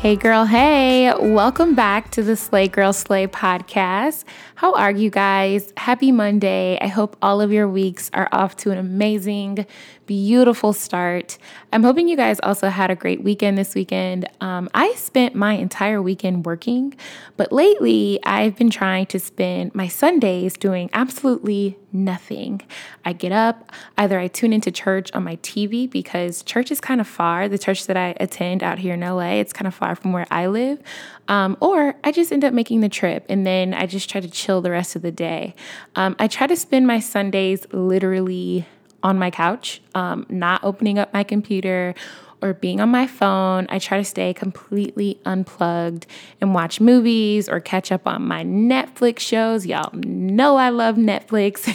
Hey, girl, hey, welcome back to the Slay Girl Slay podcast. How are you guys? Happy Monday. I hope all of your weeks are off to an amazing, beautiful start. I'm hoping you guys also had a great weekend this weekend. Um, I spent my entire weekend working, but lately I've been trying to spend my Sundays doing absolutely nothing. I get up, either I tune into church on my TV because church is kind of far. The church that I attend out here in LA, it's kind of far from where I live. Um, or I just end up making the trip and then I just try to chill the rest of the day. Um, I try to spend my Sundays literally on my couch, um, not opening up my computer or being on my phone. I try to stay completely unplugged and watch movies or catch up on my Netflix shows. Y'all know I love Netflix.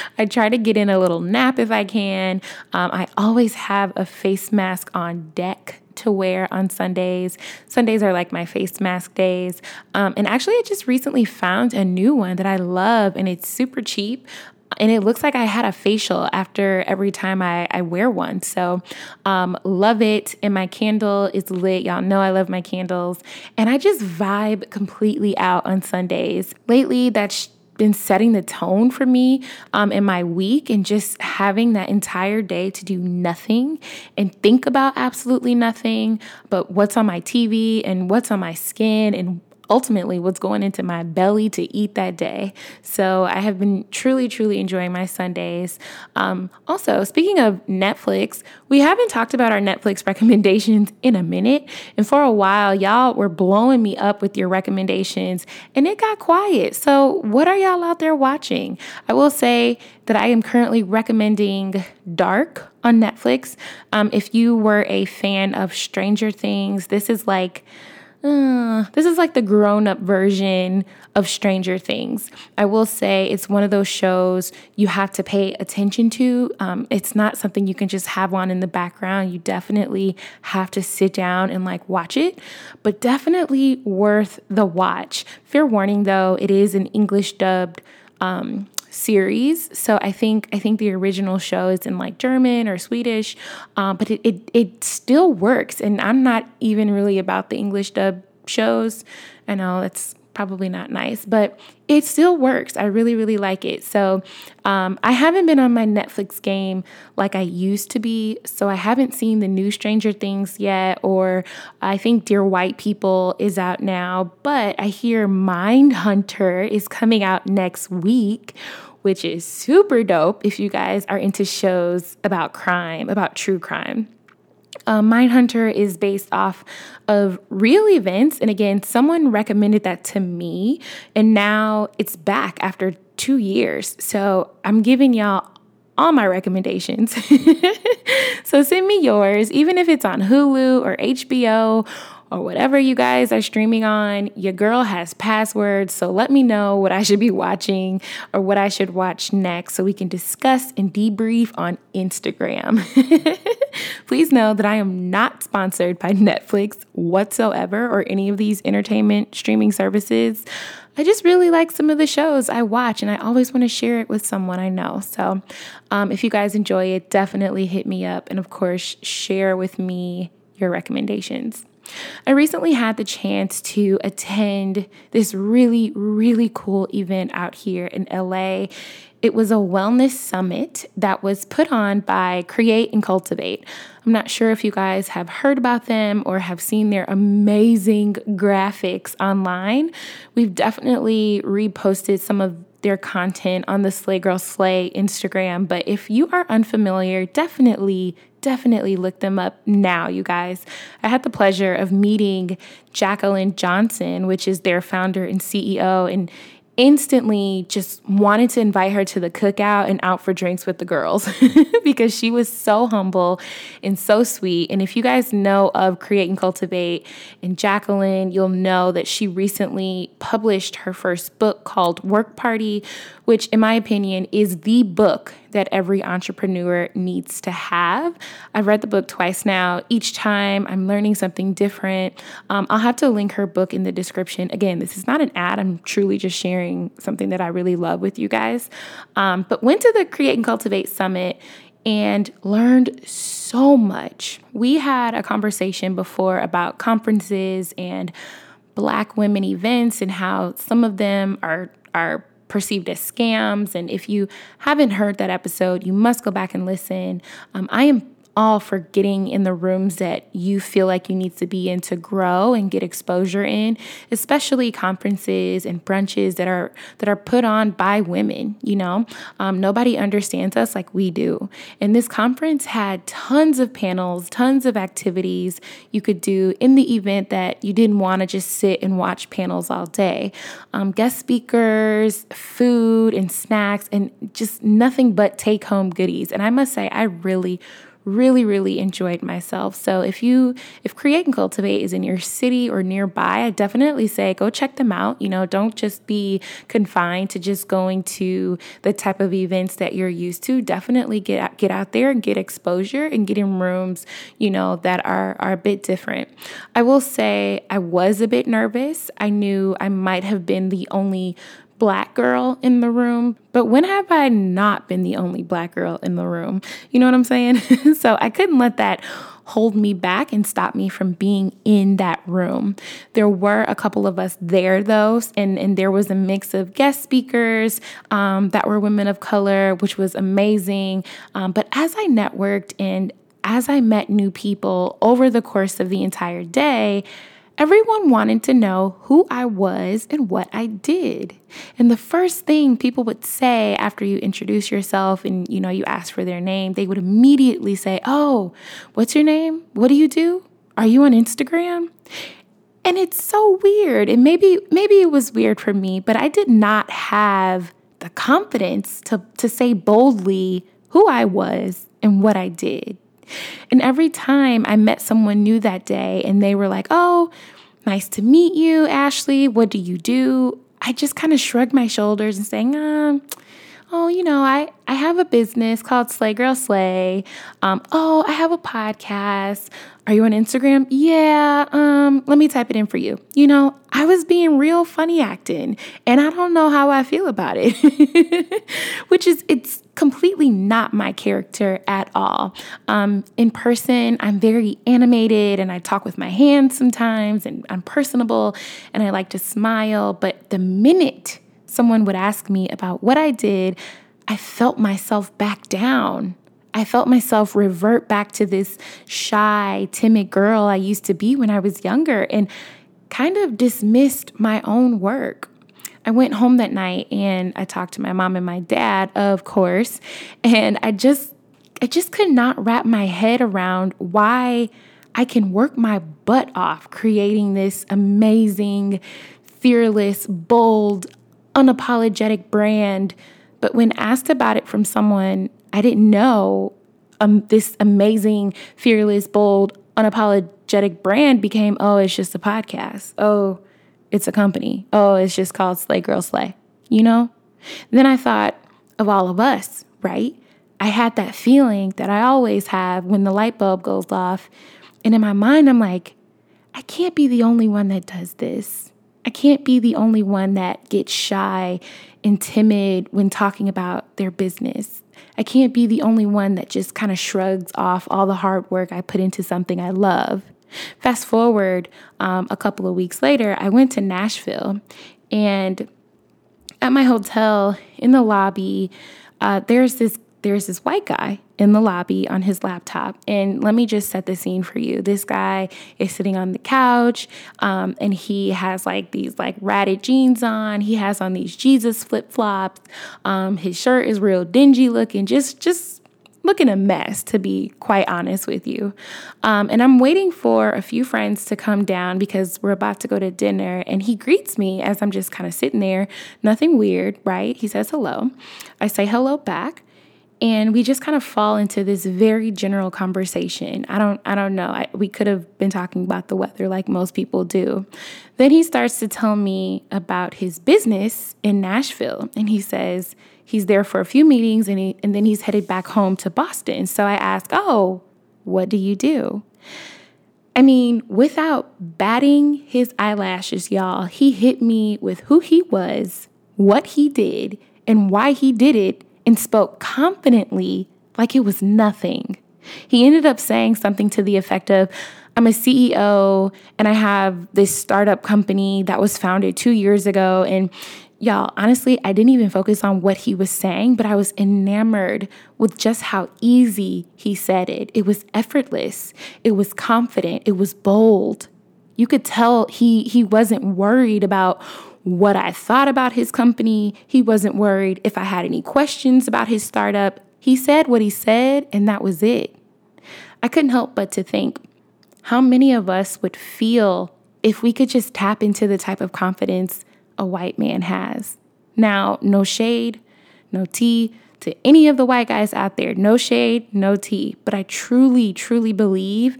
I try to get in a little nap if I can. Um, I always have a face mask on deck to wear on Sundays. Sundays are like my face mask days. Um, and actually, I just recently found a new one that I love and it's super cheap and it looks like I had a facial after every time I, I wear one. So, um, love it. And my candle is lit. Y'all know I love my candles. And I just vibe completely out on Sundays. Lately, that's been setting the tone for me um, in my week and just having that entire day to do nothing and think about absolutely nothing but what's on my TV and what's on my skin and ultimately what's going into my belly to eat that day. So I have been truly, truly enjoying my Sundays. Um, also, speaking of Netflix, we haven't talked about our Netflix recommendations in a minute. And for a while, y'all were blowing me up with your recommendations and it got quiet. So, what are y'all out there watching? I will say that I am currently recommending Dark on Netflix. Um, if you were a fan of Stranger Things, this is like this is like the grown up version of Stranger Things. I will say it's one of those shows you have to pay attention to. Um, it's not something you can just have on in the background. You definitely have to sit down and like watch it, but definitely worth the watch. Fair warning though, it is an English dubbed. Um, series. So I think I think the original show is in like German or Swedish, um, but it, it it still works. And I'm not even really about the English dub shows. I know it's probably not nice, but it still works. I really, really like it. So um, I haven't been on my Netflix game like I used to be. So I haven't seen the new Stranger Things yet, or I think Dear White People is out now, but I hear Mindhunter is coming out next week. Which is super dope if you guys are into shows about crime, about true crime. Uh, Mindhunter is based off of real events. And again, someone recommended that to me, and now it's back after two years. So I'm giving y'all all my recommendations. so send me yours, even if it's on Hulu or HBO or whatever you guys are streaming on. Your girl has passwords, so let me know what I should be watching or what I should watch next so we can discuss and debrief on Instagram. Please know that I am not sponsored by Netflix whatsoever or any of these entertainment streaming services. I just really like some of the shows I watch, and I always want to share it with someone I know. So, um, if you guys enjoy it, definitely hit me up. And of course, share with me your recommendations. I recently had the chance to attend this really, really cool event out here in LA. It was a wellness summit that was put on by Create and Cultivate. I'm not sure if you guys have heard about them or have seen their amazing graphics online. We've definitely reposted some of their content on the Slay Girl Slay Instagram, but if you are unfamiliar, definitely definitely look them up now, you guys. I had the pleasure of meeting Jaclyn Johnson, which is their founder and CEO, and instantly just wanted to invite her to the cookout and out for drinks with the girls because she was so humble and so sweet. And if you guys know of Create and Cultivate and Jaclyn, you'll know that she recently published her first book called Work Party, which, in my opinion, is the book that every entrepreneur needs to have. I've read the book twice now. Each time I'm learning something different. Um, I'll have to link her book in the description. Again, this is not an ad, I'm truly just sharing something that I really love with you guys. Um, but went to the Create and Cultivate Summit and learned so much. We had a conversation before about conferences and black women events and how some of them are are perceived as scams. And if you haven't heard that episode, you must go back and listen. Um, I am all for getting in the rooms that you feel like you need to be in to grow and get exposure in, especially conferences and brunches that are that are put on by women. You know, um, nobody understands us like we do. And this conference had tons of panels, tons of activities you could do in the event that you didn't want to just sit and watch panels all day. Um, guest speakers, food and snacks, and just nothing but take home goodies. And I must say, I really really really enjoyed myself. So if you if create and cultivate is in your city or nearby i definitely say go check them out. You know don't just be confined to just going to the type of events that you're used to. Definitely get out, get out there and get exposure and get in rooms you know that are are a bit different. I will say i was a bit nervous. I knew i might have been the only black girl in the room, but when have I not been the only black girl in the room? You know what I'm saying? so I couldn't let that hold me back and stop me from being in that room. There were a couple of us there though, and, and there was a mix of guest speakers um, that were women of color, which was amazing. Um, but as I networked and as I met new people over the course of the entire day, Everyone wanted to know who I was and what I did. And the first thing people would say after you introduce yourself and you know you ask for their name, they would immediately say, "Oh, what's your name? What do you do? Are you on Instagram?" And it's so weird. And maybe maybe it was weird for me, but I did not have the confidence to to say boldly who I was and what I did. And every time I met someone new that day and they were like, oh, nice to meet you, Ashley. What do you do? I just kind of shrugged my shoulders and saying, um, oh, you know, I, I have a business called Slay Girl Slay. Um, oh, I have a podcast. Are you on Instagram? Yeah, um, let me type it in for you. You know, I was being real funny acting, and I don't know how I feel about it, which is, it's completely not my character at all. Um, in person, I'm very animated and I talk with my hands sometimes, and I'm personable and I like to smile. But the minute someone would ask me about what I did, I felt myself back down. I felt myself revert back to this shy, timid girl I used to be when I was younger and kind of dismissed my own work. I went home that night and I talked to my mom and my dad, of course, and I just I just could not wrap my head around why I can work my butt off creating this amazing, fearless, bold, unapologetic brand. But when asked about it from someone I didn't know, um, this amazing, fearless, bold, unapologetic brand became, oh, it's just a podcast. Oh, it's a company. Oh, it's just called Slay Girl Slay, you know? Then I thought of all of us, right? I had that feeling that I always have when the light bulb goes off. And in my mind, I'm like, I can't be the only one that does this. I can't be the only one that gets shy and timid when talking about their business. I can't be the only one that just kind of shrugs off all the hard work I put into something I love. Fast forward um, a couple of weeks later, I went to Nashville and at my hotel in the lobby, uh, there's this there's this white guy in the lobby on his laptop. And let me just set the scene for you. This guy is sitting on the couch um, and he has like these like ratted jeans on. He has on these Jesus flip flops. Um, his shirt is real dingy looking, just, just looking a mess, to be quite honest with you. Um, and I'm waiting for a few friends to come down because we're about to go to dinner. And he greets me as I'm just kind of sitting there. Nothing weird, right? He says hello. I say hello back. And we just kind of fall into this very general conversation. I don't, I don't know. I, we could have been talking about the weather like most people do. Then he starts to tell me about his business in Nashville, and he says, he's there for a few meetings and, he, and then he's headed back home to Boston. So I ask, Oh, what do you do? I mean, without batting his eyelashes, y'all, he hit me with who he was, what he did, and why he did it, and spoke confidently like it was nothing. He ended up saying something to the effect of, I'm a CEO and I have this startup company that was founded two years ago. And Y'all, honestly, I didn't even focus on what he was saying, but I was enamored with just how easy he said it. It was effortless, it was confident, it was bold. You could tell he he wasn't worried about what I thought about his company. He wasn't worried if I had any questions about his startup. He said what he said, and that was it. I couldn't help but to think how many of us would feel if we could just tap into the type of confidence a white man has. Now, no shade, no tea to any of the white guys out there. No shade, no tea. But I truly, truly believe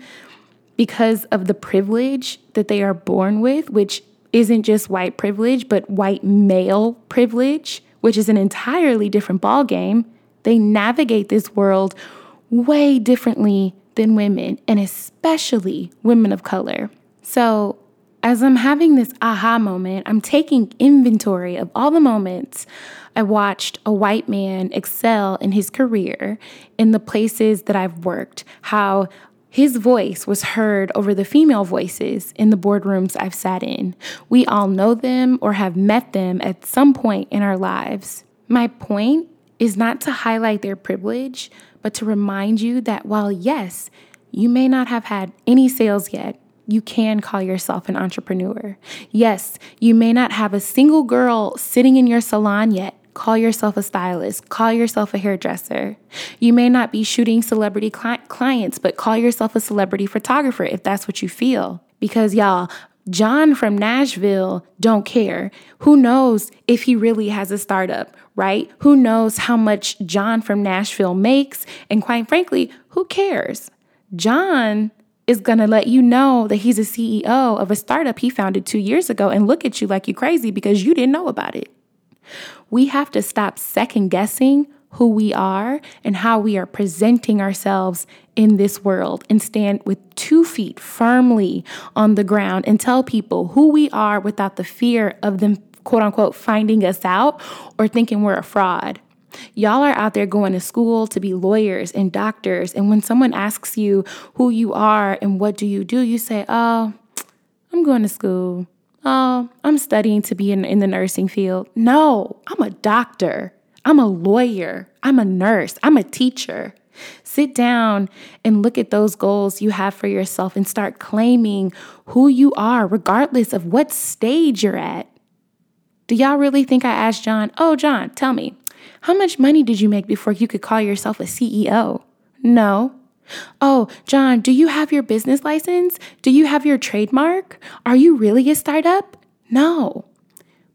because of the privilege that they are born with, which isn't just white privilege, but white male privilege, which is an entirely different ballgame. They navigate this world way differently than women, and especially women of color. So as I'm having this aha moment, I'm taking inventory of all the moments I watched a white man excel in his career in the places that I've worked, how his voice was heard over the female voices in the boardrooms I've sat in. We all know them or have met them at some point in our lives. My point is not to highlight their privilege, but to remind you that while, yes, you may not have had any sales yet, you can call yourself an entrepreneur. Yes, you may not have a single girl sitting in your salon yet. Call yourself a stylist. Call yourself a hairdresser. You may not be shooting celebrity cli- clients, but call yourself a celebrity photographer if that's what you feel. Because y'all, John from Nashville don't care. Who knows if he really has a startup, right? Who knows how much John from Nashville makes? And quite frankly, who cares? John is going to let you know that he's a CEO of a startup he founded two years ago and look at you like you're crazy because you didn't know about it. We have to stop second guessing who we are and how we are presenting ourselves in this world and stand with two feet firmly on the ground and tell people who we are without the fear of them, quote unquote, finding us out or thinking we're a fraud. Y'all are out there going to school to be lawyers and doctors. And when someone asks you who you are and what do you do, you say, Oh, I'm going to school. Oh, I'm studying to be in, in the nursing field. No, I'm a doctor. I'm a lawyer. I'm a nurse. I'm a teacher. Sit down and look at those goals you have for yourself and start claiming who you are, regardless of what stage you're at. Do y'all really think I asked John, Oh, John, tell me, how much money did you make before you could call yourself a CEO? No. Oh, John, do you have your business license? Do you have your trademark? Are you really a startup? No.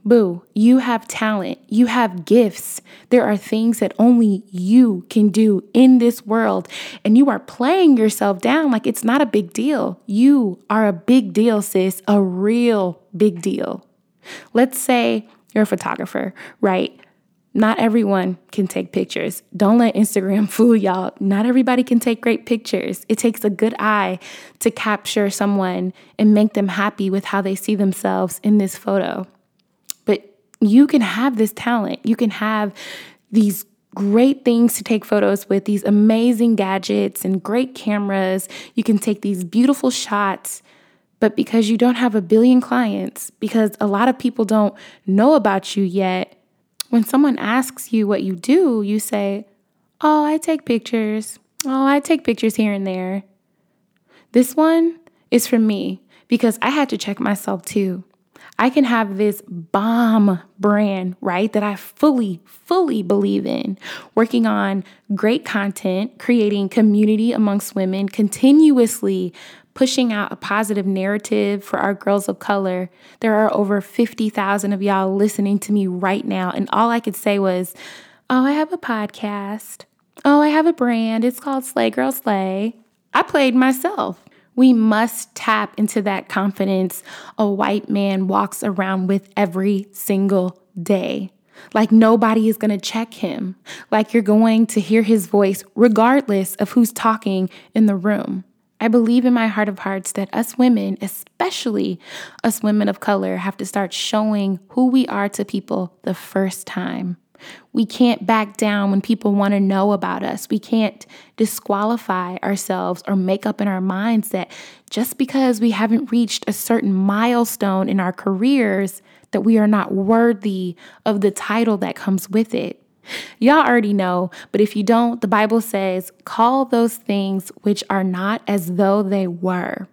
Boo, you have talent. You have gifts. There are things that only you can do in this world. And you are playing yourself down like it's not a big deal. You are a big deal, sis, a real big deal. Let's say you're a photographer, right? Not everyone can take pictures. Don't let Instagram fool y'all. Not everybody can take great pictures. It takes a good eye to capture someone and make them happy with how they see themselves in this photo. But you can have this talent. You can have these great things to take photos with, these amazing gadgets and great cameras. You can take these beautiful shots. But because you don't have a billion clients, because a lot of people don't know about you yet, when someone asks you what you do, you say, Oh, I take pictures. Oh, I take pictures here and there. This one is for me because I had to check myself too. I can have this bomb brand, right? That I fully, fully believe in, working on great content, creating community amongst women, continuously pushing out a positive narrative for our girls of color. There are over 50,000 of y'all listening to me right now. And all I could say was, Oh, I have a podcast. Oh, I have a brand. It's called Slay Girl Slay. I played myself. We must tap into that confidence a white man walks around with every single day. Like nobody is going to check him. Like you're going to hear his voice regardless of who's talking in the room. I believe in my heart of hearts that us women, especially us women of color, have to start showing who we are to people the first time. We can't back down when people want to know about us. We can't disqualify ourselves or make up in our minds that just because we haven't reached a certain milestone in our careers that we are not worthy of the title that comes with it. Y'all already know, but if you don't, the Bible says, call those things which are not as though they were.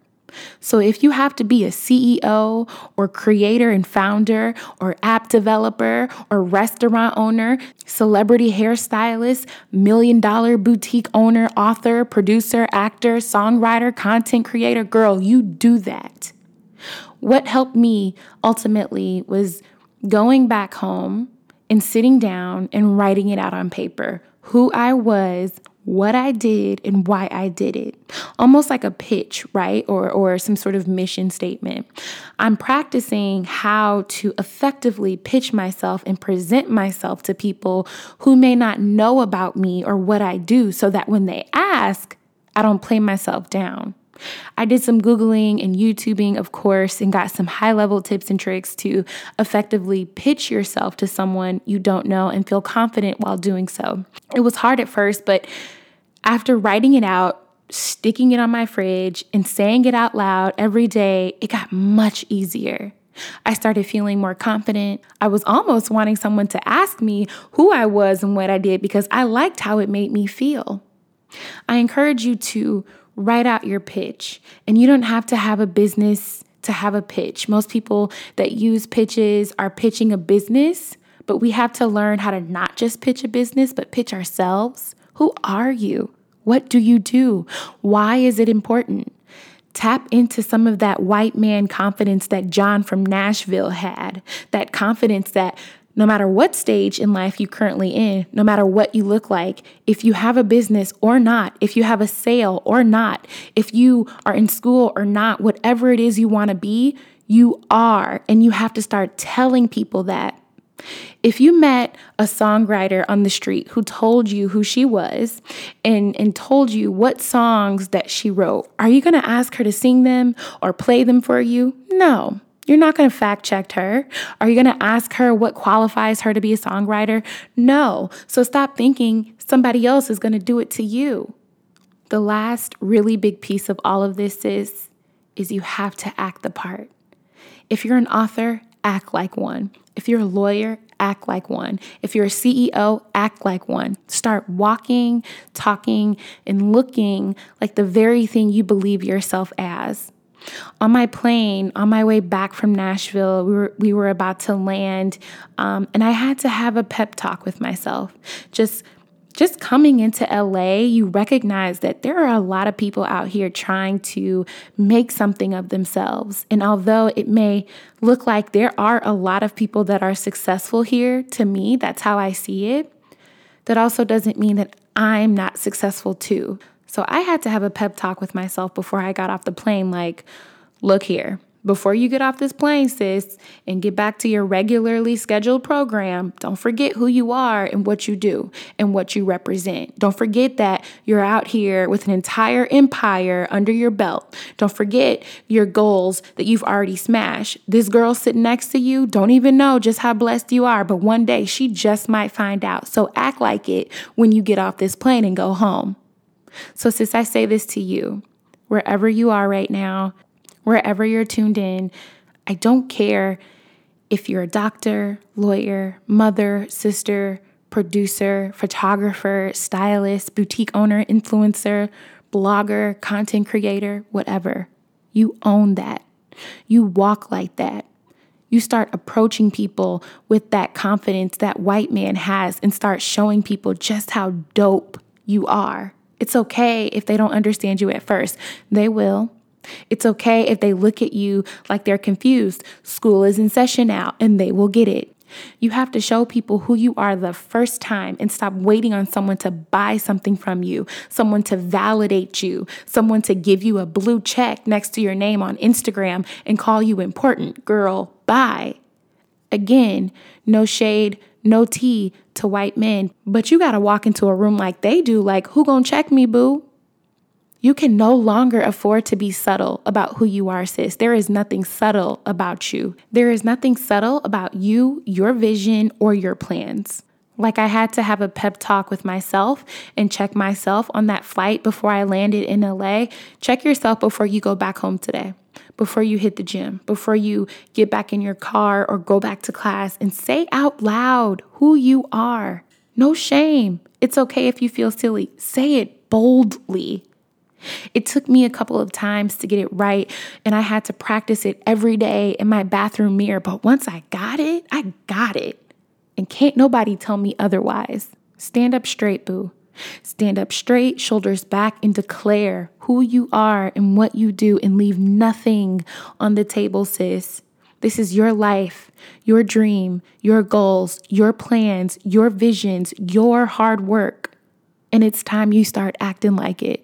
So if you have to be a CEO or creator and founder or app developer or restaurant owner, celebrity hairstylist, million dollar boutique owner, author, producer, actor, songwriter, content creator, girl, you do that. What helped me ultimately was going back home and sitting down and writing it out on paper who I was, what I did and why I did it. Almost like a pitch, right? Or or some sort of mission statement. I'm practicing how to effectively pitch myself and present myself to people who may not know about me or what I do so that when they ask, I don't play myself down. I did some Googling and YouTubing, of course, and got some high level tips and tricks to effectively pitch yourself to someone you don't know and feel confident while doing so. It was hard at first, but after writing it out, sticking it on my fridge, and saying it out loud every day, it got much easier. I started feeling more confident. I was almost wanting someone to ask me who I was and what I did because I liked how it made me feel. I encourage you to write out your pitch. And you don't have to have a business to have a pitch. Most people that use pitches are pitching a business, but we have to learn how to not just pitch a business, but pitch ourselves. Who are you? What do you do? Why is it important? Tap into some of that white man confidence that John from Nashville had, that confidence that no matter what stage in life you currently in, no matter what you look like, if you have a business or not, if you have a sale or not, if you are in school or not, whatever it is you want to be, you are. And you have to start telling people that. If you met a songwriter on the street who told you who she was and, and told you what songs that she wrote, are you going to ask her to sing them or play them for you? No. You're not going to fact check her. Are you going to ask her what qualifies her to be a songwriter? No. So stop thinking somebody else is going to do it to you. The last really big piece of all of this is is you have to act the part. If you're an author, act like one. If you're a lawyer, act like one. If you're a CEO, act like one. Start walking, talking, and looking like the very thing you believe yourself as. On my plane, on my way back from Nashville, we were we were about to land, um, and I had to have a pep talk with myself. Just just coming into LA, you recognize that there are a lot of people out here trying to make something of themselves. And although it may look like there are a lot of people that are successful here, to me, that's how I see it. That also doesn't mean that I'm not successful too. So I had to have a pep talk with myself before I got off the plane like, look here, before you get off this plane, sis, and get back to your regularly scheduled program, don't forget who you are and what you do and what you represent. Don't forget that you're out here with an entire empire under your belt. Don't forget your goals that you've already smashed. This girl sitting next to you don't even know just how blessed you are, but one day she just might find out. So act like it when you get off this plane and go home. So, sis, I say this to you wherever you are right now, wherever you're tuned in, I don't care if you're a doctor, lawyer, mother, sister, producer, photographer, stylist, boutique owner, influencer, blogger, content creator, whatever. You own that. You walk like that. You start approaching people with that confidence that white man has and start showing people just how dope you are. It's okay if they don't understand you at first, they will. It's okay if they look at you like they're confused. School is in session now and they will get it. You have to show people who you are the first time and stop waiting on someone to buy something from you, someone to validate you, someone to give you a blue check next to your name on Instagram and call you important. Girl, bye. Again, no shade, no tea to white men, but you got to walk into a room like they do like who to check me, boo? You can no longer afford to be subtle about who you are, sis. There is nothing subtle about you. There is nothing subtle about you, your vision, or your plans. Like I had to have a pep talk with myself and check myself on that flight before I landed in LA. Check yourself before you go back home today, before you hit the gym, before you get back in your car or go back to class and say out loud who you are. No shame. It's okay if you feel silly. Say it boldly. It took me a couple of times to get it right, and I had to practice it every day in my bathroom mirror. But once I got it, I got it. And can't nobody tell me otherwise. Stand up straight, boo. Stand up straight, shoulders back, and declare who you are and what you do, and leave nothing on the table, sis. This is your life, your dream, your goals, your plans, your visions, your hard work. And it's time you start acting like it.